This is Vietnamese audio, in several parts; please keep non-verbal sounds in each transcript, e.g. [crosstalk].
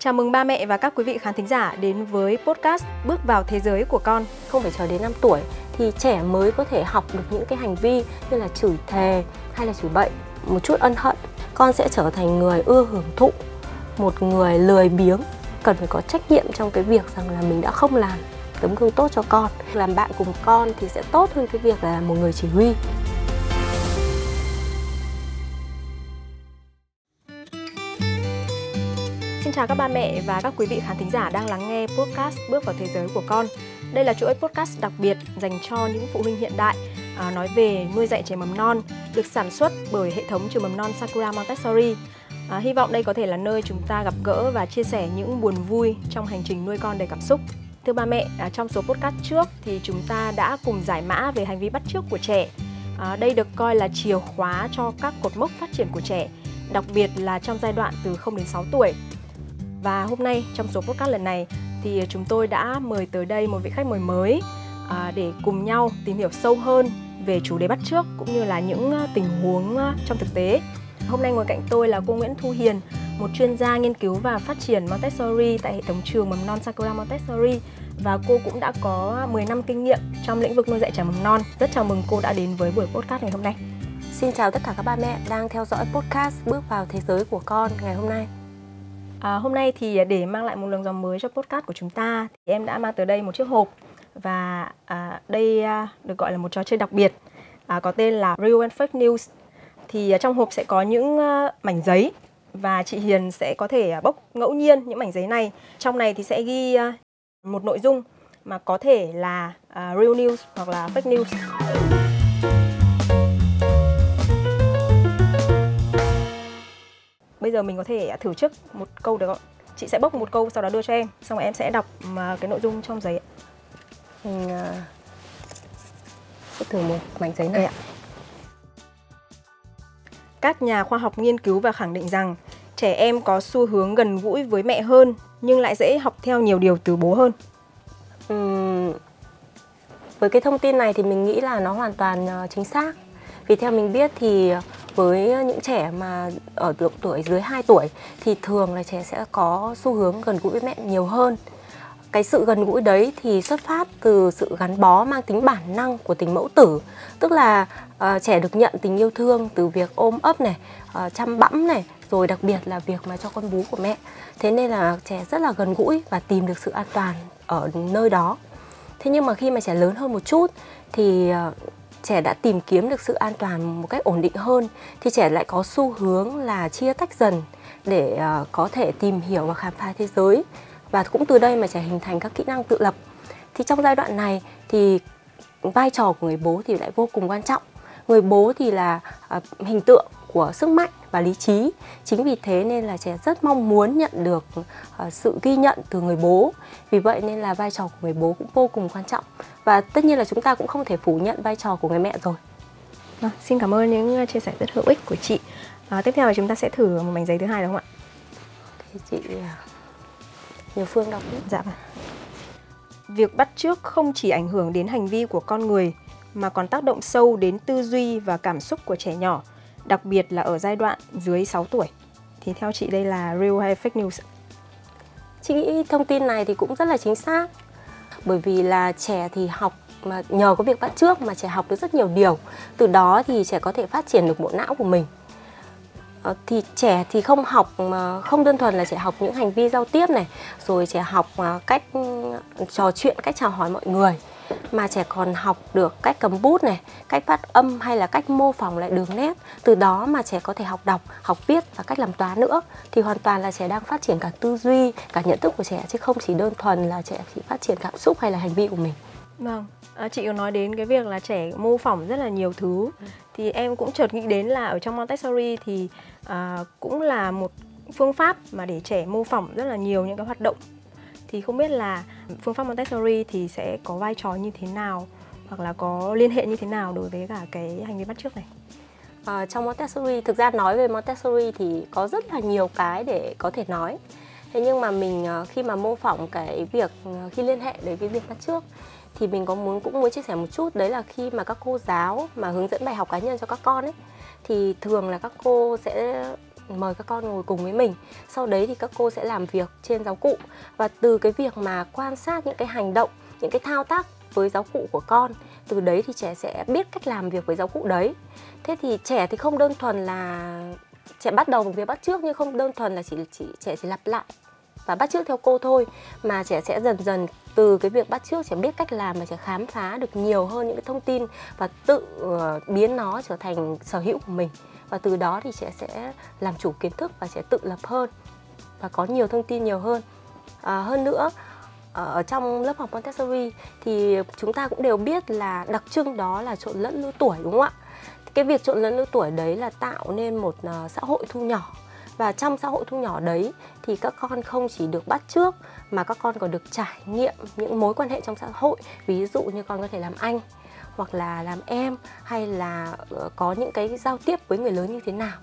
Chào mừng ba mẹ và các quý vị khán thính giả đến với podcast Bước vào thế giới của con. Không phải chờ đến 5 tuổi thì trẻ mới có thể học được những cái hành vi như là chửi thề hay là chửi bậy, một chút ân hận. Con sẽ trở thành người ưa hưởng thụ, một người lười biếng, cần phải có trách nhiệm trong cái việc rằng là mình đã không làm tấm gương tốt cho con. Làm bạn cùng con thì sẽ tốt hơn cái việc là một người chỉ huy. Chào các ba mẹ và các quý vị khán thính giả đang lắng nghe podcast Bước vào thế giới của con. Đây là chuỗi podcast đặc biệt dành cho những phụ huynh hiện đại à, nói về nuôi dạy trẻ mầm non, được sản xuất bởi hệ thống trường mầm non Sakura Montessori. À, hy vọng đây có thể là nơi chúng ta gặp gỡ và chia sẻ những buồn vui trong hành trình nuôi con đầy cảm xúc. Thưa ba mẹ, à, trong số podcast trước thì chúng ta đã cùng giải mã về hành vi bắt chước của trẻ. À, đây được coi là chìa khóa cho các cột mốc phát triển của trẻ, đặc biệt là trong giai đoạn từ 0 đến 6 tuổi. Và hôm nay trong số podcast lần này thì chúng tôi đã mời tới đây một vị khách mời mới à, để cùng nhau tìm hiểu sâu hơn về chủ đề bắt trước cũng như là những à, tình huống à, trong thực tế. Hôm nay ngồi cạnh tôi là cô Nguyễn Thu Hiền, một chuyên gia nghiên cứu và phát triển Montessori tại hệ thống trường mầm non Sakura Montessori và cô cũng đã có 10 năm kinh nghiệm trong lĩnh vực nuôi dạy trẻ mầm non. Rất chào mừng cô đã đến với buổi podcast ngày hôm nay. Xin chào tất cả các ba mẹ đang theo dõi podcast Bước vào thế giới của con ngày hôm nay. À, hôm nay thì à, để mang lại một luồng gió mới cho podcast của chúng ta thì em đã mang tới đây một chiếc hộp và à, đây à, được gọi là một trò chơi đặc biệt à, có tên là Real and Fake News. Thì à, trong hộp sẽ có những à, mảnh giấy và chị Hiền sẽ có thể à, bốc ngẫu nhiên những mảnh giấy này. Trong này thì sẽ ghi à, một nội dung mà có thể là à, real news hoặc là fake news. Bây giờ mình có thể thử trước một câu được không? Chị sẽ bốc một câu sau đó đưa cho em, xong rồi em sẽ đọc mà cái nội dung trong giấy. Mình uh, sẽ thử một mảnh giấy này ạ. Các nhà khoa học nghiên cứu và khẳng định rằng trẻ em có xu hướng gần gũi với mẹ hơn nhưng lại dễ học theo nhiều điều từ bố hơn. Uhm, với cái thông tin này thì mình nghĩ là nó hoàn toàn uh, chính xác. Vì theo mình biết thì với những trẻ mà ở độ tuổi dưới 2 tuổi thì thường là trẻ sẽ có xu hướng gần gũi với mẹ nhiều hơn. Cái sự gần gũi đấy thì xuất phát từ sự gắn bó mang tính bản năng của tình mẫu tử. Tức là uh, trẻ được nhận tình yêu thương từ việc ôm ấp này uh, chăm bẵm này rồi đặc biệt là việc mà cho con bú của mẹ. Thế nên là trẻ rất là gần gũi và tìm được sự an toàn ở nơi đó. Thế nhưng mà khi mà trẻ lớn hơn một chút thì uh, trẻ đã tìm kiếm được sự an toàn một cách ổn định hơn thì trẻ lại có xu hướng là chia tách dần để ờ, có thể tìm hiểu và khám phá thế giới. Và cũng từ đây mà trẻ hình thành các kỹ năng tự lập. Thì trong giai đoạn này thì vai trò của người bố thì lại vô cùng quan trọng. Người bố thì là ờ, hình tượng của sức mạnh và lý trí. Chính vì thế nên là trẻ rất mong muốn nhận được uh, sự ghi nhận từ người bố. Vì vậy nên là vai trò của người bố cũng vô cùng quan trọng. Và tất nhiên là chúng ta cũng không thể phủ nhận vai trò của người mẹ rồi. À, xin cảm ơn những chia sẻ rất hữu ích của chị. À, tiếp theo là chúng ta sẽ thử một mảnh giấy thứ hai đúng không ạ? Thì chị nhiều phương đọc đi. dạ vâng. Việc bắt trước không chỉ ảnh hưởng đến hành vi của con người mà còn tác động sâu đến tư duy và cảm xúc của trẻ nhỏ đặc biệt là ở giai đoạn dưới 6 tuổi. Thì theo chị đây là real hay fake news? Chị nghĩ thông tin này thì cũng rất là chính xác. Bởi vì là trẻ thì học mà nhờ có việc bắt trước mà trẻ học được rất nhiều điều. Từ đó thì trẻ có thể phát triển được bộ não của mình. Ờ, thì trẻ thì không học mà không đơn thuần là trẻ học những hành vi giao tiếp này, rồi trẻ học ờ, cách ừ, trò chuyện, cách chào hỏi mọi người mà trẻ còn học được cách cầm bút này, cách phát âm hay là cách mô phỏng lại đường nét. Từ đó mà trẻ có thể học đọc, học viết và cách làm toán nữa thì hoàn toàn là trẻ đang phát triển cả tư duy, cả nhận thức của trẻ chứ không chỉ đơn thuần là trẻ chỉ phát triển cảm xúc hay là hành vi của mình. Vâng, à, chị có nói đến cái việc là trẻ mô phỏng rất là nhiều thứ thì em cũng chợt nghĩ đến là ở trong Montessori thì à, cũng là một phương pháp mà để trẻ mô phỏng rất là nhiều những cái hoạt động thì không biết là phương pháp Montessori thì sẽ có vai trò như thế nào hoặc là có liên hệ như thế nào đối với cả cái hành vi bắt chước này? À, trong Montessori thực ra nói về Montessori thì có rất là nhiều cái để có thể nói. Thế nhưng mà mình ờ, khi mà mô phỏng cái việc ờ, khi liên hệ đến cái việc bắt trước thì mình có muốn cũng muốn chia sẻ một chút. Đấy là khi mà các cô giáo mà hướng dẫn bài học cá nhân cho các con ấy thì thường là các cô sẽ mời các con ngồi cùng với mình. Sau đấy thì các cô sẽ làm việc trên giáo cụ. Và từ cái việc mà quan sát những cái hành động, những cái thao tác với giáo cụ của con, từ đấy thì trẻ sẽ biết cách làm việc với giáo cụ đấy. Thế thì trẻ thì không đơn thuần là, trẻ bắt đầu bằng việc bắt trước nhưng không đơn thuần là chỉ chỉ, trẻ chỉ lặp lại và bắt chước theo cô thôi. Mà trẻ sẽ dần dần từ cái việc bắt chước trẻ biết cách làm và trẻ khám phá được nhiều hơn những cái thông tin và tự ờ, biến nó trở thành sở hữu của mình. Và từ đó thì trẻ sẽ làm chủ kiến thức và sẽ tự lập hơn và có nhiều thông tin nhiều hơn. À, hơn nữa ờ, ở trong lớp học Montessori thì chúng ta cũng đều biết là đặc trưng đó là trộn lẫn lứa tuổi đúng không ạ? Cái việc trộn lẫn lứa tuổi đấy là tạo nên một xã hội thu nhỏ và trong xã hội thu nhỏ đấy thì các con không chỉ được bắt trước mà các con còn được trải nghiệm những mối quan hệ trong xã hội ví dụ như con có thể làm anh hoặc là làm em hay là ờ, có những cái giao tiếp với người lớn như thế nào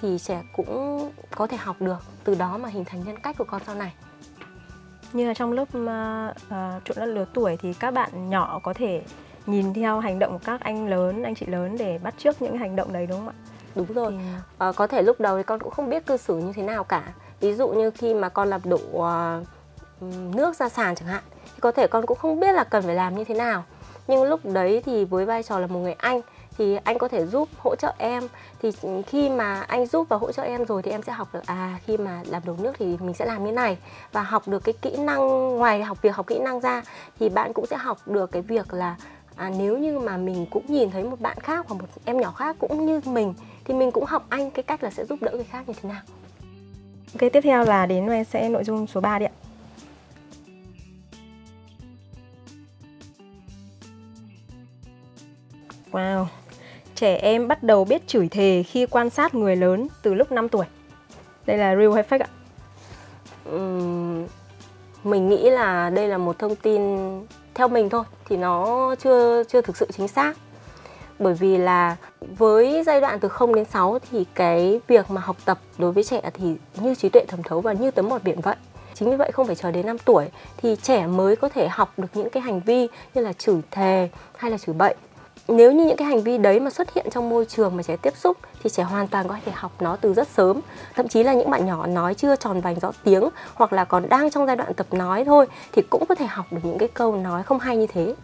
thì trẻ cũng có thể học được từ đó mà hình thành nhân cách của con sau này. Như là trong lớp uh, uh, trộn lẫn lứa tuổi thì các bạn nhỏ có thể nhìn theo hành động của các anh lớn anh chị lớn để bắt trước những hành động đấy đúng không ạ? Đúng rồi. Thì... à, có thể lúc đầu thì con cũng không biết cư xử như thế nào cả. Ví dụ như khi mà con làm đổ uh, nước ra sàn chẳng hạn thì có thể con cũng không biết là cần phải làm như thế nào. Nhưng lúc đấy thì với vai trò là một người anh thì anh có thể giúp hỗ trợ em. Thì khi mà anh giúp và hỗ trợ em rồi thì em sẽ học được à khi mà làm đổ nước thì mình sẽ làm như này. Và học được cái kỹ năng ngoài học việc học kỹ năng ra thì bạn cũng sẽ học được cái việc là à, nếu như mà mình cũng nhìn thấy một bạn khác hoặc một em nhỏ khác cũng như mình thì mình cũng học anh cái cách là sẽ giúp đỡ người khác như thế nào Ok, tiếp theo là đến sẽ nội dung số 3 đi ạ. Wow, trẻ em bắt đầu biết chửi thề khi quan sát người lớn từ lúc 5 tuổi. Đây là real hay fake ạ? Uhm, mình nghĩ là đây là một thông tin theo mình thôi thì nó chưa chưa thực sự chính xác bởi vì là với giai đoạn từ 0 đến 6 thì cái việc mà học tập đối với trẻ thì như trí tuệ thẩm thấu và như tấm bọt biển vậy. Chính vì vậy không phải chờ đến 5 tuổi thì trẻ mới có thể học được những cái hành vi như là chửi thề hay là chửi bậy. Nếu như những cái hành vi đấy mà xuất hiện trong môi trường mà trẻ tiếp xúc thì trẻ hoàn toàn có thể học nó từ rất sớm. Thậm chí là những bạn nhỏ nói chưa tròn vành rõ tiếng hoặc là còn đang trong giai đoạn tập nói thôi thì cũng có thể học được những cái câu nói không hay như thế.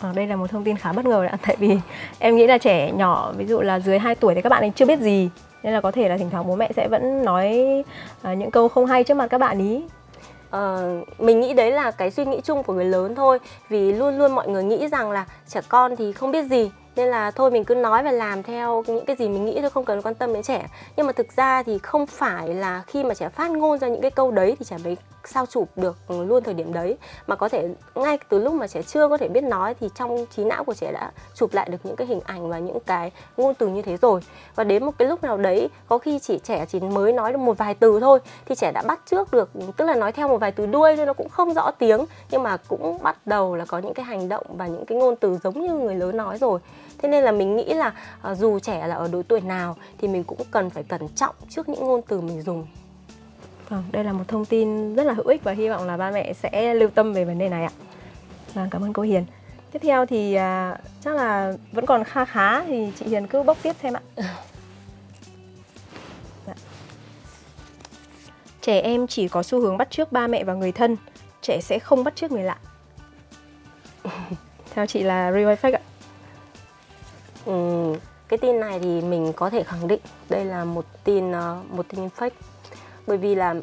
À, đây là một thông tin khá bất ngờ đấy [laughs] tại vì em nghĩ là trẻ nhỏ ví dụ là dưới 2 tuổi thì các bạn ấy chưa biết gì. Nên là có thể là thỉnh thoảng bố mẹ sẽ vẫn nói uh, những câu không hay trước mặt các bạn ý. Uh, mình nghĩ đấy là cái suy nghĩ chung của người lớn thôi. Vì luôn luôn mọi người nghĩ rằng là trẻ con thì không biết gì. Nên là thôi mình cứ nói và làm theo những cái gì mình nghĩ thôi không cần quan tâm đến trẻ. Nhưng mà thực ra thì không phải là khi mà trẻ phát ngôn ra những cái câu đấy thì trẻ mới sao chụp được luôn thời điểm đấy. Mà có thể ngay từ lúc mà trẻ chưa có thể biết nói thì trong trí não của trẻ đã chụp lại được những cái hình ảnh và những cái ngôn từ như thế rồi. Và đến một cái lúc nào đấy, có khi chỉ trẻ chỉ mới nói được một vài từ thôi, thì trẻ đã bắt trước được, tức là nói theo một vài từ đuôi thôi, nó cũng không rõ tiếng, nhưng mà cũng bắt đầu là có những cái hành động và những cái ngôn từ giống như người lớn nói rồi. Thế nên là mình nghĩ là à, dù trẻ là ở độ tuổi nào thì mình cũng cần phải cẩn trọng trước những ngôn từ mình dùng. Vâng, đây là một thông tin rất là hữu ích và hy vọng là ba mẹ sẽ lưu tâm về vấn đề này ạ. Vâng, cảm ơn cô Hiền. Tiếp theo thì à, chắc là vẫn còn kha khá thì chị Hiền cứ bốc tiếp xem ạ. Dạ. Trẻ em chỉ có xu hướng bắt chước ba mẹ và người thân, trẻ sẽ không bắt chước người lạ. [laughs] Theo chị là real fact ạ? Ừ, cái tin này thì mình có thể khẳng định đây là một tin ờ, một tin fake bởi vì là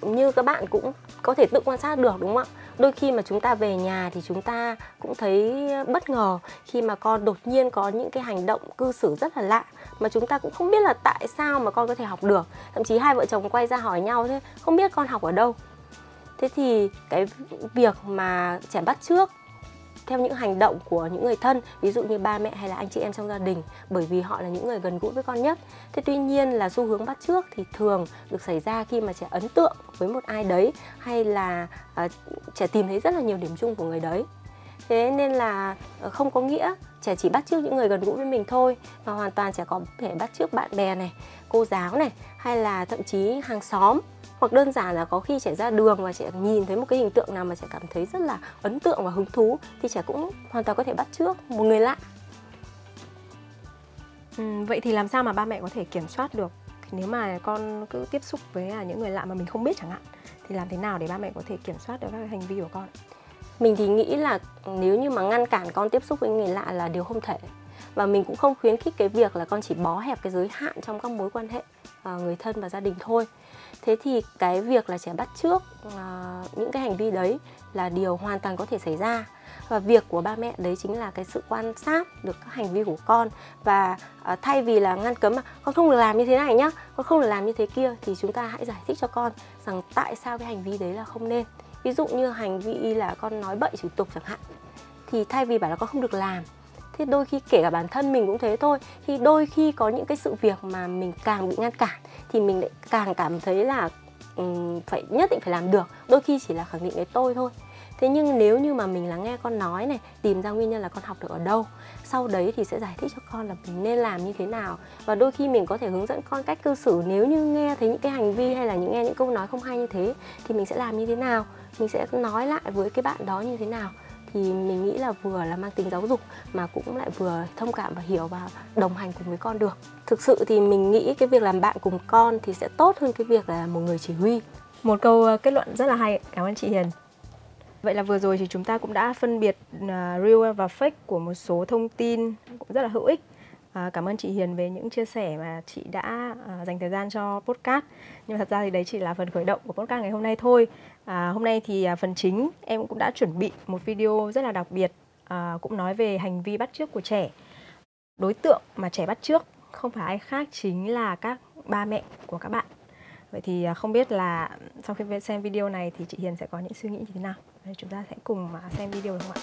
như các bạn cũng có thể tự quan sát được, đúng không ạ? Đôi khi mà chúng ta về nhà thì chúng ta cũng thấy bất ngờ khi mà con đột nhiên có những cái hành động cư xử rất là lạ mà chúng ta cũng không biết là tại sao mà con có thể học được. Thậm chí hai vợ chồng quay ra hỏi nhau thế, không biết con học ở đâu? Thế thì cái việc mà trẻ bắt trước theo những hành động của những người thân ví dụ như ba mẹ hay là anh chị em trong gia đình bởi vì họ là những người gần gũi với con nhất. Thế tuy nhiên là xu hướng bắt trước thì thường được xảy ra khi mà trẻ ấn tượng với một ai đấy hay là uh, trẻ tìm thấy rất là nhiều điểm chung của người đấy. Thế nên là ờ, không có nghĩa trẻ chỉ bắt trước những người gần gũi với mình thôi mà hoàn toàn trẻ có thể bắt trước bạn bè này cô giáo này hay là thậm chí hàng xóm hoặc đơn giản là có khi trẻ ra đường và trẻ nhìn thấy một cái hình tượng nào mà trẻ cảm thấy rất là ấn tượng và hứng thú thì trẻ cũng hoàn toàn có thể bắt trước một người lạ. Ừ, vậy thì làm sao mà ba mẹ có thể kiểm soát được? Nếu mà con cứ tiếp xúc với à, những người lạ mà mình không biết chẳng hạn thì làm thế nào để ba mẹ có thể kiểm soát được các hành vi của con mình thì nghĩ là nếu như mà ngăn cản con tiếp xúc với người lạ là điều không thể và mình cũng không khuyến khích cái việc là con chỉ bó hẹp cái giới hạn trong các mối quan hệ uh, người thân và gia đình thôi. Thế thì cái việc là trẻ bắt trước uh, những cái hành vi đấy là điều hoàn toàn có thể xảy ra. Và việc của ba mẹ đấy chính là cái sự quan sát được các hành vi của con. Và uh, thay vì là ngăn cấm mà con không được làm như thế này nhá con không được làm như thế kia thì chúng ta hãy giải thích cho con rằng tại sao cái hành vi đấy là không nên. Ví dụ như hành vi là con nói bậy chửi tục chẳng hạn thì thay vì bảo là con không được làm thế đôi khi kể cả bản thân mình cũng thế thôi. Khi đôi khi có những cái sự việc mà mình càng bị ngăn cản thì mình lại càng cảm thấy là um, phải nhất định phải làm được. Đôi khi chỉ là khẳng định cái tôi thôi. Thế nhưng nếu như mà mình lắng nghe con nói này tìm ra nguyên nhân là con học được ở đâu sau đấy thì sẽ giải thích cho con là mình nên làm như thế nào. Và đôi khi mình có thể hướng dẫn con cách cư xử. Nếu như nghe thấy những cái hành vi hay là những nghe những câu nói không hay như thế thì mình sẽ làm như thế nào? Mình sẽ nói lại với cái bạn đó như thế nào? Thì mình nghĩ là vừa là mang tính giáo dục mà cũng lại vừa thông cảm và hiểu và đồng hành cùng với con được thực sự thì mình nghĩ cái việc làm bạn cùng con thì sẽ tốt hơn cái việc là một người chỉ huy một câu ờ, kết luận rất là hay cảm ơn chị Hiền Vậy là vừa rồi thì chúng ta cũng đã phân biệt uh, real và fake của một số thông tin cũng rất là hữu ích. À, cảm ơn chị Hiền về những chia sẻ mà chị đã à, dành thời gian cho podcast. Nhưng thật ra thì đấy chỉ là phần khởi động của podcast ngày hôm nay thôi. À, hôm nay thì à, phần chính em cũng đã chuẩn bị một video rất là đặc biệt à, cũng nói về hành vi bắt chước của trẻ. Đối tượng mà trẻ bắt chước không phải ai khác chính là các ba mẹ của các bạn. Vậy thì à, không biết là sau khi xem video này thì chị Hiền sẽ có những suy nghĩ như thế nào? chúng ta sẽ cùng à, xem video được không ạ?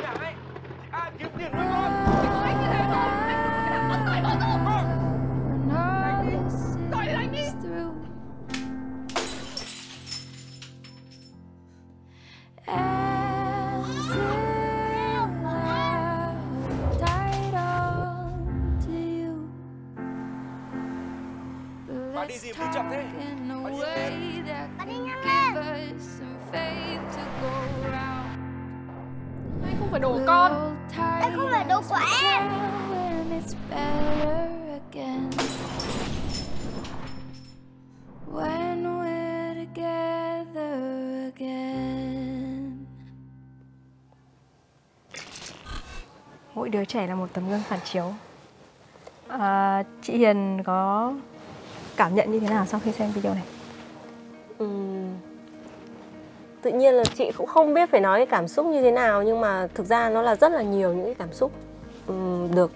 Mỗi đứa trẻ là một tấm gương phản chiếu. À, chị Hiền có cảm nhận như thế nào sau khi xem video này? Ừm, tự nhiên là chị cũng không biết phải nói cái cảm xúc như thế nào nhưng mà thực ra nó là rất là nhiều những cái cảm xúc được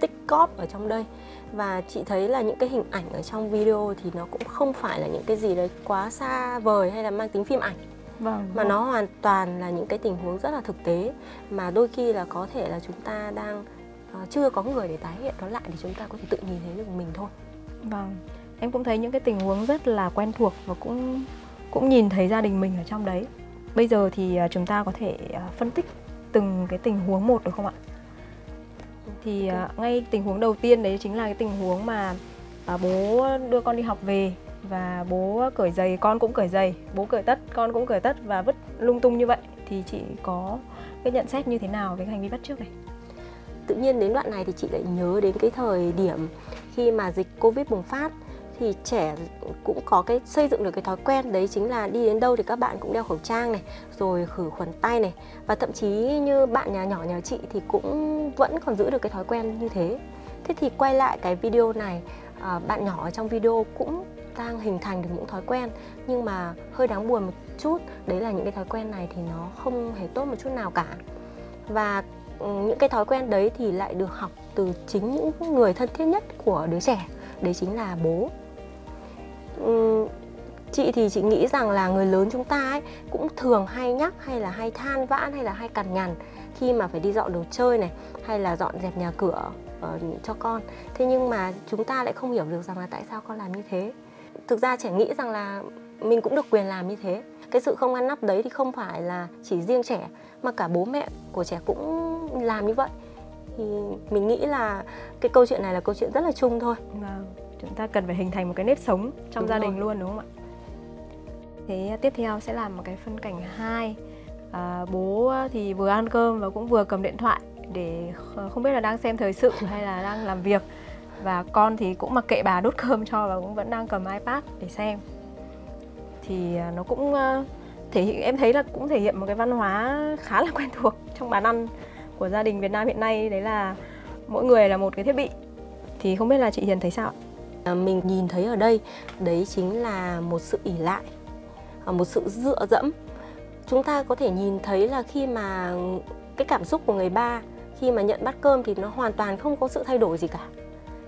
tích cóp ở trong đây và chị thấy là những cái hình ảnh ở trong video thì nó cũng không phải là những cái gì đấy quá xa vời hay là mang tính phim ảnh Vâng. mà nó hoàn toàn là những cái tình huống rất là thực tế mà đôi khi là có thể là chúng ta đang ờ, chưa có người để tái hiện nó lại thì chúng ta có thể tự nhìn thấy được mình thôi Vâng. Em cũng thấy những cái tình huống rất là quen thuộc và cũng cũng nhìn thấy gia đình mình ở trong đấy. Bây giờ thì à, chúng ta có thể à, phân tích từng cái tình huống một được không ạ? Thì ngay tình huống đầu tiên đấy chính là cái tình huống mà bố đưa con đi học về và bố cởi giày con cũng cởi giày, bố cởi tất con cũng cởi tất và vứt lung tung như vậy. Thì chị có cái nhận xét như thế nào về cái hành vi bắt trước này? tự nhiên đến đoạn này thì chị lại nhớ đến cái thời điểm khi mà dịch covid bùng phát thì trẻ cũng có cái xây dựng được cái thói quen đấy chính là đi đến đâu thì các bạn cũng đeo khẩu trang này rồi khử khuẩn tay này. Và thậm chí như bạn nhà nhỏ nhà chị thì cũng vẫn còn giữ được cái thói quen như thế. Thế thì quay lại cái video này à, bạn nhỏ ở trong video cũng đang hình thành được những thói quen. Nhưng mà hơi đáng buồn một chút đấy là những cái thói quen này thì nó không hề tốt một chút nào cả. Và ừ, những cái thói quen đấy thì lại được học từ chính những người thân thiết nhất của đứa trẻ đấy chính là bố. Ừ, chị thì chị nghĩ rằng là người lớn chúng ta ấy cũng thường hay nhắc hay là hay than vãn hay là hay cằn nhằn khi mà phải đi dọn đồ chơi này hay là dọn dẹp nhà cửa uh, cho con. Thế nhưng mà chúng ta lại không hiểu được rằng là tại sao con làm như thế thực ra trẻ nghĩ rằng là mình cũng được quyền làm như thế. Cái sự không ngăn nắp đấy thì không phải là chỉ riêng trẻ mà cả bố mẹ của trẻ cũng làm như vậy. Thì mình nghĩ là cái câu chuyện này là câu chuyện rất là chung thôi. Vâng, chúng ta cần phải hình thành một cái nếp sống trong Đúng gia rồi. đình luôn đúng không ạ? Thế tiếp theo sẽ là một cái phân cảnh 2 à, Bố thì vừa ăn cơm và cũng vừa cầm điện thoại để kh- không biết là đang xem thời sự hay là đang làm việc và con thì cũng mặc kệ bà đút cơm cho và cũng vẫn đang cầm iPad để xem. Thì à, nó cũng à, thể hiện, em thấy là cũng thể hiện một cái văn hóa khá là [laughs] quen thuộc trong bàn ăn của gia đình Việt Nam hiện nay. Đấy là mỗi người là một cái thiết bị. Thì không biết là chị Hiền thấy sao ạ? À, mình nhìn thấy ở đây, đấy chính là một sự ỉ lại một sự dựa dẫm. Chúng ta có thể nhìn thấy là khi mà cái cảm xúc của người ba khi mà nhận bát cơm thì nó hoàn toàn không có sự thay đổi gì cả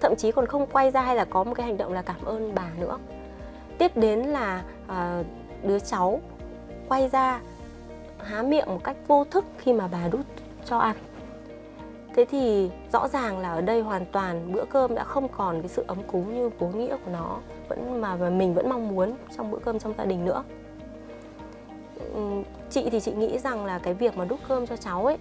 thậm chí còn không quay ra hay là có một cái hành động là cảm ơn bà nữa. Tiếp đến là à, đứa cháu quay ra há miệng một cách vô thức khi mà bà đút cho ăn. Thế thì rõ ràng là ở đây hoàn toàn bữa cơm đã không còn cái sự ấm cúng như vốn nghĩa của nó vẫn mà mà mình vẫn mong muốn trong bữa cơm trong gia đình nữa. Chị thì chị nghĩ rằng là cái việc mà đút cơm cho cháu ấy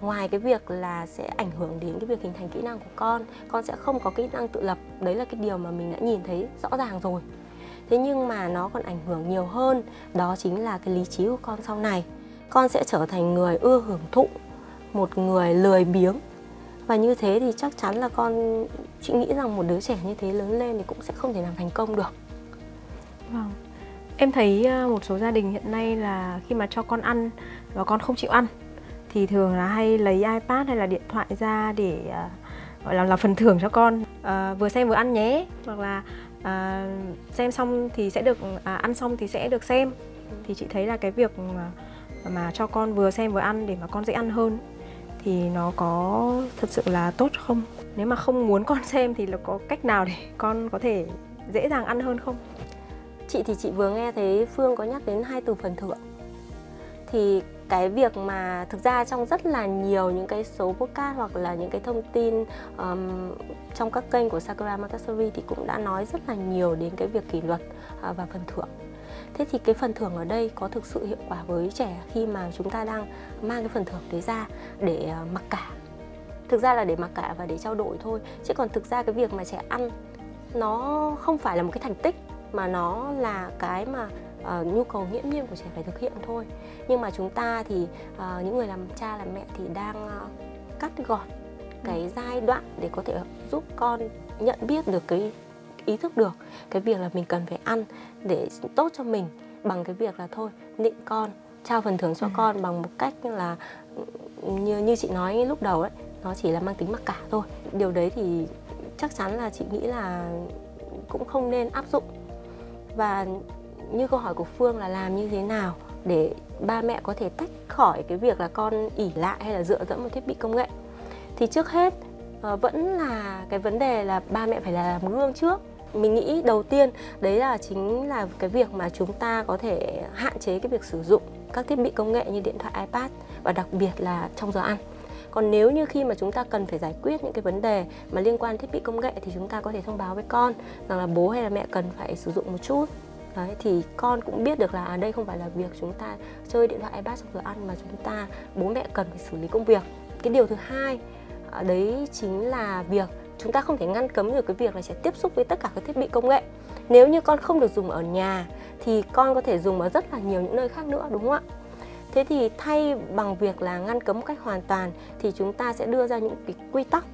ngoài cái việc là sẽ ảnh hưởng đến cái việc hình thành kỹ năng của con con sẽ không có kỹ năng tự lập. Đấy là cái điều mà mình đã nhìn thấy rõ ràng rồi. Thế nhưng mà nó còn ảnh hưởng nhiều hơn, đó chính là cái lý trí của con sau này. Con sẽ trở thành người ưa hưởng thụ, một người lười biếng. Và như thế thì chắc chắn là con chị nghĩ rằng một đứa trẻ như thế lớn lên thì cũng sẽ không thể làm thành công được. Vâng. Em thấy à, một số gia đình hiện nay là khi mà cho con ăn và con không chịu ăn thì thường là hay lấy iPad hay là điện thoại ra để uh, gọi là là phần thưởng cho con. Uh, vừa xem vừa ăn nhé. Hoặc là uh, xem xong thì sẽ được uh, ăn xong thì sẽ được xem. Thì chị thấy là cái việc mà, mà cho con vừa xem vừa ăn để mà con dễ ăn hơn thì nó có thật sự là tốt không? Nếu mà không muốn con [laughs] xem thì là có cách nào để con có thể dễ dàng ăn hơn không? Chị thì chị vừa nghe thấy phương có nhắc đến hai từ phần thưởng thì cái việc mà thực ra trong rất là nhiều những cái số podcast hoặc là những cái thông tin um, trong các kênh của Sakura Montessori thì cũng đã nói rất là nhiều đến cái việc kỷ luật uh, và phần thưởng. Thế thì cái phần thưởng ở đây có thực sự hiệu quả với trẻ khi mà chúng ta đang mang cái phần thưởng đấy ra để uh, mặc cả? Thực ra là để mặc cả và để trao đổi thôi chứ còn thực ra cái việc mà trẻ ăn nó không phải là một cái thành tích mà nó là cái mà uh, nhu cầu nghiễm nhiên của trẻ phải thực hiện thôi. Nhưng mà chúng ta thì uh, những người làm cha làm mẹ thì đang uh, cắt gọt cái giai đoạn để có thể giúp con nhận biết được cái ý thức được cái việc là mình cần phải ăn để tốt cho mình bằng cái việc là thôi nịnh con trao phần thưởng cho Ừ. con bằng một cách là ừ, như như chị nói lúc đầu ấy nó chỉ là mang tính mặc cả thôi. Điều đấy thì chắc chắn là chị nghĩ là cũng không nên áp dụng. Và như câu hỏi của phương là làm như thế nào để ba mẹ có thể tách khỏi cái việc là con ỉ lại hay là dựa dẫm vào thiết bị công nghệ? Thì trước hết ờ, vẫn là cái vấn đề là ba mẹ phải là làm gương trước. Mình nghĩ đầu tiên đấy là chính là cái việc mà chúng ta có thể hạn chế cái việc sử dụng các thiết bị công nghệ như điện thoại, ipad và đặc biệt là trong giờ ăn. Còn nếu như khi mà chúng ta cần phải giải quyết những cái vấn đề mà liên quan thiết bị công nghệ thì chúng ta có thể thông báo với con rằng là bố hay là mẹ cần phải sử dụng một chút. Đấy, thì con cũng biết được là à, đây không phải là việc chúng ta chơi điện thoại iPad trong giờ ăn mà chúng ta bố mẹ cần phải xử lý công việc. Cái điều thứ hai à, đấy chính là việc chúng ta không thể ngăn cấm được cái việc là trẻ tiếp xúc với tất cả các thiết bị công nghệ. Nếu như con không được dùng ở nhà thì con có thể dùng ở rất là nhiều những nơi khác nữa đúng không ạ? Thế thì thay bằng việc là ngăn cấm một cách hoàn toàn thì chúng ta sẽ đưa ra những cái quy tắc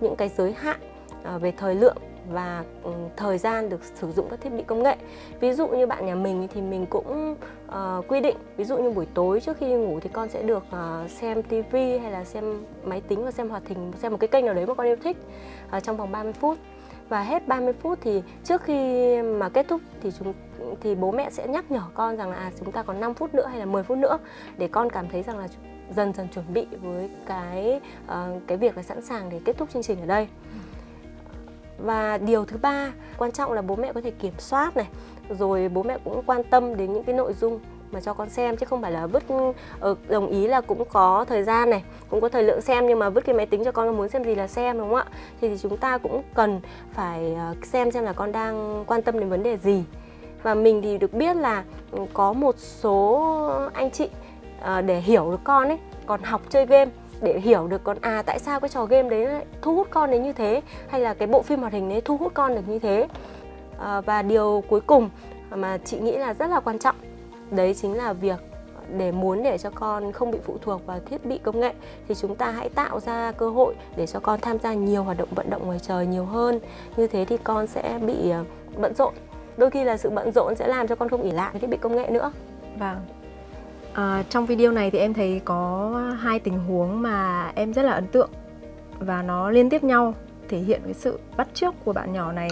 những cái giới hạn à, về thời lượng và ừ, thời gian được sử dụng các thiết bị công nghệ. Ví dụ như bạn nhà mình thì mình cũng uh, quy định ví dụ như buổi tối trước khi đi ngủ thì con sẽ được uh, xem tivi hay là xem máy tính và xem hoạt hình xem một cái kênh nào đấy mà con yêu thích uh, trong vòng 30 phút. Và hết 30 phút thì trước khi mà kết thúc thì chúng thì bố mẹ sẽ nhắc nhở con rằng là à, chúng ta còn 5 phút nữa hay là 10 phút nữa để con cảm thấy rằng là dần dần chuẩn bị với cái uh, cái việc là sẵn sàng để kết thúc chương trình ở đây. Ừ và điều thứ ba quan trọng là bố mẹ có thể kiểm soát này rồi bố mẹ cũng quan tâm đến những cái nội dung mà cho con xem chứ không phải là vứt ờ, đồng ý là cũng có thời gian này cũng có thời lượng xem nhưng mà vứt cái máy tính cho con muốn xem gì là xem đúng không ạ? Thì, thì chúng ta cũng cần phải ờ, xem xem là con đang quan tâm đến vấn đề gì. Và mình thì được biết là ừ, có một số anh chị ờ, để hiểu được con ấy còn học chơi game để hiểu được con à tại sao cái trò game đấy thu hút con đến như thế hay là cái bộ phim hoạt hình đấy thu hút con được như thế. À, và điều cuối cùng mà chị nghĩ là rất là quan trọng đấy chính là việc để muốn để cho con không bị phụ thuộc vào thiết bị công nghệ thì chúng ta hãy tạo ra cơ hội để cho con tham gia nhiều hoạt động vận động ngoài trời nhiều hơn. Như thế thì con sẽ bị ờ, bận rộn. Đôi khi là sự bận rộn sẽ làm cho con không ỉ lại thiết bị công nghệ nữa. Vâng. À, trong video này thì em thấy có hai tình huống mà em rất là ấn tượng và nó liên tiếp nhau thể hiện cái sự bắt chước của bạn nhỏ này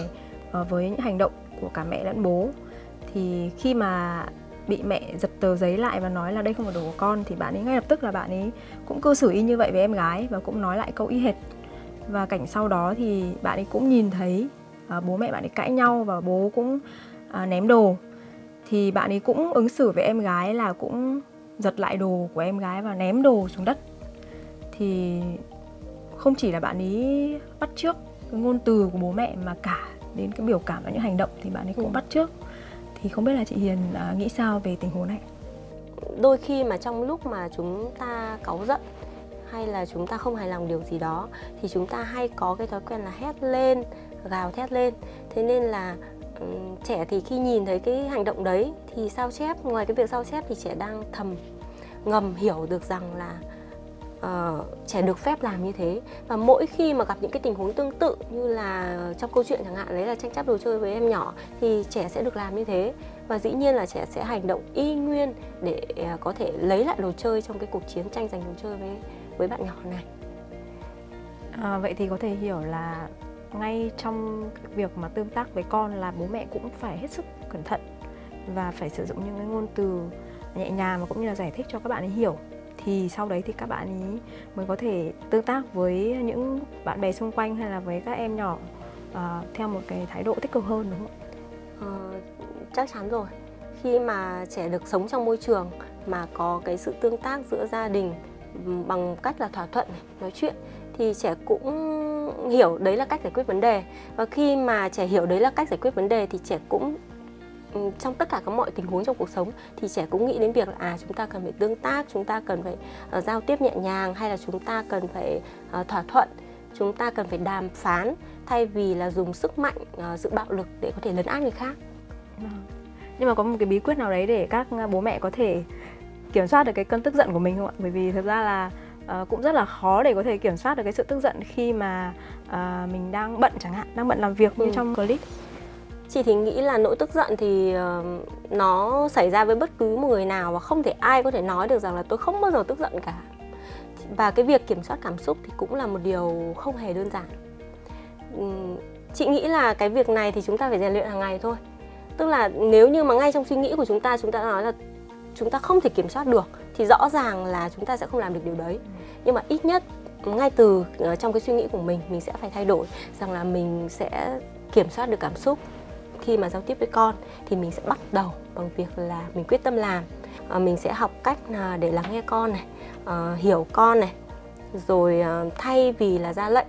ờ, với những hành động của cả mẹ lẫn bố. Thì khi mà bị mẹ giật tờ giấy lại và nói là đây không phải đồ của con thì bạn ấy ngay lập tức là bạn ấy cũng cư xử y như vậy với em gái và cũng nói lại câu y hệt. Và cảnh sau đó thì bạn ấy cũng nhìn thấy à, bố mẹ bạn ấy cãi nhau và bố cũng à, ném đồ thì bạn ấy cũng ứng xử với em gái là cũng giật lại đồ của em gái và ném đồ xuống đất. Thì không chỉ là bạn ấy bắt trước cái ngôn từ của bố mẹ mà cả đến cái biểu cảm và những hành động thì bạn ấy cũng Ừ. bắt trước. Thì không biết là chị Hiền à, nghĩ sao về tình huống này? Đôi khi mà trong lúc mà chúng ta cáu giận hay là chúng ta không hài lòng điều gì đó thì chúng ta hay có cái thói quen là hét lên gào thét lên. Thế nên là Ừ, trẻ thì khi nhìn thấy cái hành động đấy thì sao chép ngoài cái việc sao chép thì trẻ đang thầm ngầm hiểu được rằng là uh, trẻ được phép làm như thế. Và mỗi khi mà gặp những cái tình huống tương tự như là trong câu chuyện chẳng hạn đấy là tranh chấp đồ chơi với em nhỏ thì trẻ sẽ được làm như thế. Và dĩ nhiên là trẻ sẽ hành động y nguyên để ờ, có thể lấy lại đồ chơi trong cái cuộc chiến tranh giành đồ chơi với với bạn nhỏ này. À, vậy thì có thể hiểu là ngay trong việc mà tương tác với con là bố mẹ cũng phải hết sức cẩn thận và phải sử dụng những cái ngôn từ nhẹ nhàng và cũng như là giải thích cho các bạn ấy hiểu thì sau đấy thì các bạn ấy mới có thể tương tác với những bạn bè xung quanh hay là với các em nhỏ uh, theo một cái thái độ tích cực hơn đúng không ạ? Ờ, chắc chắn rồi khi mà trẻ được sống trong môi trường mà có cái sự tương tác giữa gia đình ừ, bằng cách là thỏa thuận này, nói chuyện thì trẻ cũng hiểu đấy là cách giải quyết vấn đề. Và khi mà trẻ hiểu đấy là cách giải quyết vấn đề thì trẻ cũng trong tất cả các mọi tình huống trong cuộc sống thì trẻ cũng nghĩ đến việc là à chúng ta cần phải tương tác chúng ta cần phải uh, giao tiếp nhẹ nhàng hay là chúng ta cần phải uh, thỏa thuận chúng ta cần phải đàm phán thay vì là dùng sức mạnh uh, sự bạo lực để có thể lấn át người khác. Vâng. Nhưng mà có một cái bí quyết nào đấy để các bố mẹ có thể kiểm soát được cái cơn tức giận của mình không ạ? Bởi vì thực ra là ờ, cũng rất là khó để có thể kiểm soát được cái sự tức giận khi mà ờ, mình đang bận chẳng hạn, đang bận làm việc như Ừ. trong clip. chị thì nghĩ là nỗi tức giận thì ờ, nó xảy ra với bất cứ một người nào và không thể ai có thể nói được rằng là tôi không bao giờ tức giận cả và cái việc kiểm soát cảm xúc thì cũng là một điều không hề đơn giản chị nghĩ là cái việc này thì chúng ta phải rèn luyện hàng ngày thôi tức là nếu như mà ngay trong suy nghĩ của chúng ta chúng ta nói là chúng ta không thể kiểm soát được, thì rõ ràng là chúng ta sẽ không làm được điều đấy. Nhưng mà ít nhất, ngay từ ờ, trong cái suy nghĩ của mình mình sẽ phải thay đổi rằng là mình sẽ kiểm soát được cảm xúc. Khi mà giao tiếp với con, thì mình sẽ bắt đầu bằng việc là mình quyết tâm làm. Ờ, mình sẽ học cách là để lắng nghe con này ờ, hiểu con này, rồi thay vì là ra lệnh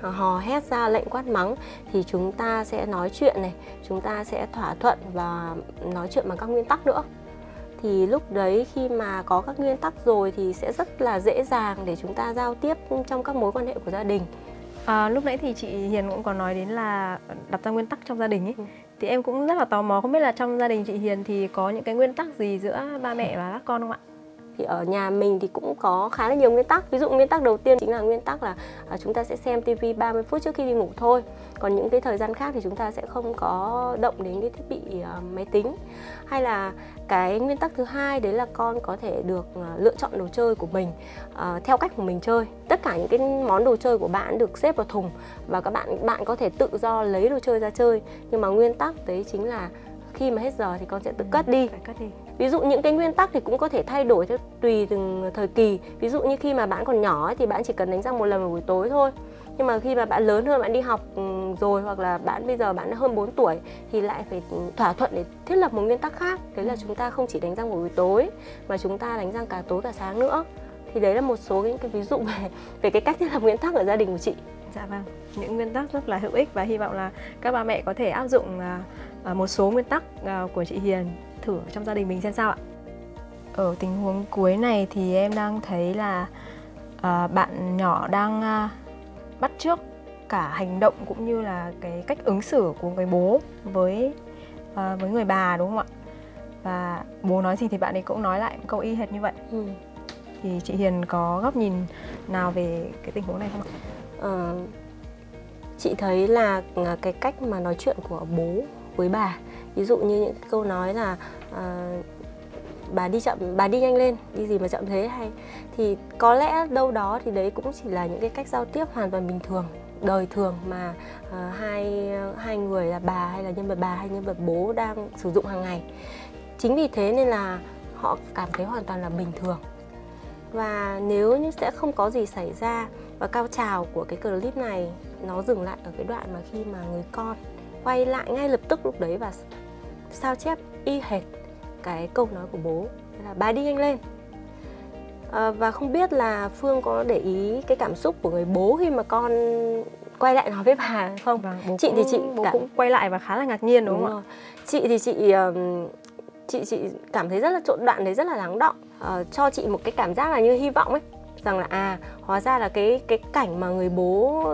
hò hét ra lệnh quát mắng, thì chúng ta sẽ nói chuyện này, chúng ta sẽ thỏa thuận và nói chuyện bằng các nguyên tắc nữa thì lúc đấy khi mà có các nguyên tắc rồi thì sẽ rất là dễ dàng để chúng ta giao tiếp trong các mối quan hệ của gia đình À, lúc nãy thì chị Hiền cũng có nói đến là đặt ra nguyên tắc trong gia đình ấy. Ừ. Thì em cũng rất là tò mò không biết là trong gia đình chị Hiền thì có những cái nguyên tắc gì giữa ba mẹ và các con không ạ? Thì ở nhà mình thì cũng có khá là nhiều nguyên tắc. Ví dụ nguyên tắc đầu tiên chính là nguyên tắc là à, chúng ta sẽ xem TV 30 phút trước khi đi ngủ thôi. Còn những cái thời gian khác thì chúng ta sẽ không có động đến cái thiết bị à, máy tính. Hay là cái nguyên tắc thứ hai đấy là con có thể được à, lựa chọn đồ chơi của mình uh, theo cách của mình chơi. Tất cả những cái món đồ chơi của bạn được xếp vào thùng và các bạn bạn có thể tự do lấy đồ chơi ra chơi. Nhưng mà nguyên tắc đấy chính là khi mà hết giờ thì con sẽ tự cất đi. Phải cất đi ví dụ những cái nguyên tắc thì cũng có thể thay đổi theo tùy từng thời kỳ. Ví dụ như khi mà bạn còn nhỏ ấy, thì bạn chỉ cần đánh răng một lần vào buổi tối thôi. Nhưng mà khi mà bạn lớn hơn bạn đi học ừ, rồi hoặc là bạn bây giờ bạn đã hơn 4 tuổi thì lại phải thỏa thuận để thiết lập một nguyên tắc khác. Đấy là chúng ta không chỉ đánh răng vào buổi tối mà chúng ta đánh răng cả tối cả sáng nữa. Thì đấy là một số những cái ví dụ về về cái cách thiết lập nguyên tắc ở gia đình của chị. Dạ vâng, những nguyên tắc rất là hữu ích và hy vọng là các bà mẹ có thể áp dụng à, à, một số nguyên tắc à, của chị Hiền thử trong gia đình mình xem sao ạ. Ở tình huống cuối này thì em đang thấy là à, bạn nhỏ đang à, bắt chước cả hành động cũng như là cái cách ứng xử của người bố với à, với người bà đúng không ạ? Và bố nói gì thì bạn ấy cũng nói lại câu y hệt như vậy. ừ. Thì chị Hiền có góc nhìn nào về cái tình huống này không ạ? Ờ, chị thấy là cái cách mà nói chuyện của bố với bà ví dụ như những câu nói là à, bà đi chậm bà đi nhanh lên đi gì mà chậm thế? Hay thì có lẽ đâu đó thì đấy cũng chỉ là những cái cách giao tiếp hoàn toàn bình thường đời thường mà uh, hai hai người là bà hay là nhân vật bà hay nhân vật bố đang sử dụng hàng ngày. Chính vì thế nên là họ cảm thấy hoàn toàn là bình thường. Và nếu như sẽ không có gì xảy ra và cao trào của cái clip này nó dừng lại ở cái đoạn mà khi mà người con quay lại ngay lập tức lúc đấy và sao chép y hệt cái câu nói của bố là bà đi nhanh lên. À, và không biết là phương có để ý cái cảm xúc của người bố khi mà con quay lại nói với bà không? Vâng, bố Chị thì cũng, chị bố cảm- cũng quay lại và khá là ngạc nhiên đúng, không ạ? chị thì chị chị chị cảm thấy rất là trộn đoạn đấy rất là lắng động Ờ, cho chị một cái cảm giác là như hy vọng ấy rằng là à hóa ra là cái cái cảnh mà người bố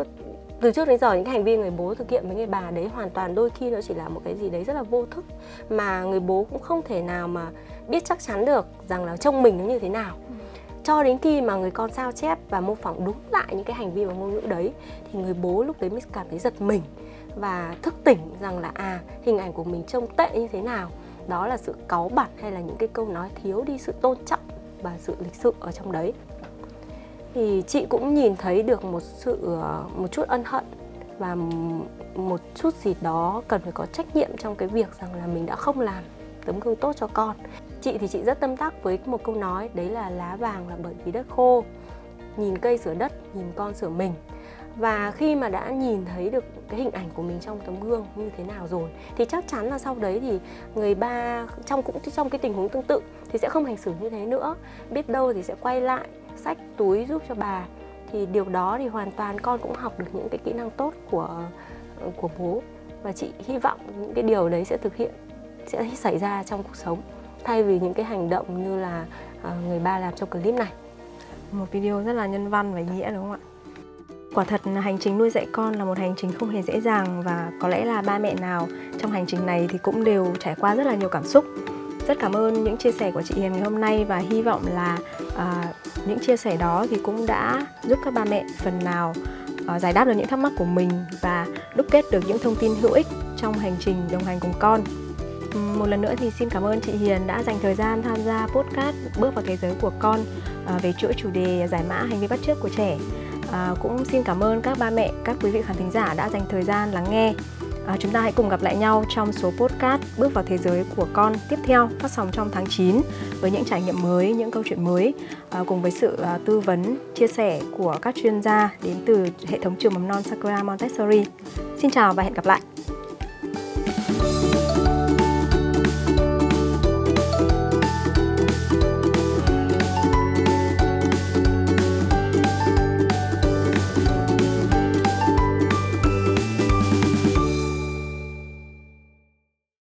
từ trước đến giờ những cái hành vi người bố thực hiện với người bà đấy hoàn toàn đôi khi nó chỉ là một cái gì đấy rất là vô thức mà người bố cũng không thể nào mà biết chắc chắn được rằng là trông mình nó như thế nào. Cho đến khi mà người con sao chép và mô phỏng đúng lại những cái hành vi và ngôn ngữ đấy thì người bố lúc đấy mới cảm thấy giật mình và thức tỉnh rằng là à hình ảnh của mình trông tệ như thế nào. Đó là sự cáu bẳn hay là những cái câu nói thiếu đi sự tôn trọng và sự lịch sự ở trong đấy thì chị cũng nhìn thấy được một sự ờ, một chút ân hận và một chút gì đó cần phải có trách nhiệm trong cái việc rằng là mình đã không làm tấm gương tốt cho con. Chị thì chị rất tâm đắc với một câu nói, đấy là lá vàng là bởi vì đất khô. Nhìn cây sửa đất, nhìn con sửa mình. Và khi mà đã nhìn thấy được cái hình ảnh của mình trong tấm gương như thế nào rồi, thì chắc chắn là sau đấy thì người ba trong cũng, trong cái tình huống tương tự thì sẽ không hành xử như thế nữa. Biết đâu thì sẽ quay lại sách túi giúp cho bà thì điều đó thì hoàn toàn con cũng học được những cái kỹ năng tốt của của bố và chị hy vọng những cái điều đấy sẽ thực hiện sẽ xảy ra trong cuộc sống thay vì những cái hành động như là uh, người ba làm trong clip này Một video rất là nhân văn và ý nghĩa đúng không ạ? Quả thật là hành trình nuôi dạy con là một hành trình không hề dễ dàng và có lẽ là ba mẹ nào trong hành trình này thì cũng đều trải qua rất là nhiều cảm xúc. Rất cảm ơn những chia sẻ của chị Hiền ngày hôm nay và hy vọng là uh, những chia sẻ đó thì cũng đã giúp các ba mẹ phần nào uh, giải đáp được những thắc mắc của mình và đúc kết được những thông tin hữu ích trong hành trình đồng hành cùng con. Một lần nữa thì xin cảm ơn chị Hiền đã dành thời gian tham gia podcast Bước vào thế giới của con uh, về chuỗi chủ đề giải mã hành vi bắt chước của trẻ. À, cũng xin cảm ơn các ba mẹ, các quý vị khán thính giả đã dành thời gian lắng nghe. À, chúng ta hãy cùng gặp lại nhau trong số podcast Bước vào thế giới của con tiếp theo phát sóng trong tháng 9 với những trải nghiệm mới, những câu chuyện mới à, cùng với sự à, tư vấn, chia sẻ của các chuyên gia đến từ hệ thống trường mầm non Sakura Montessori. Xin chào và hẹn gặp lại.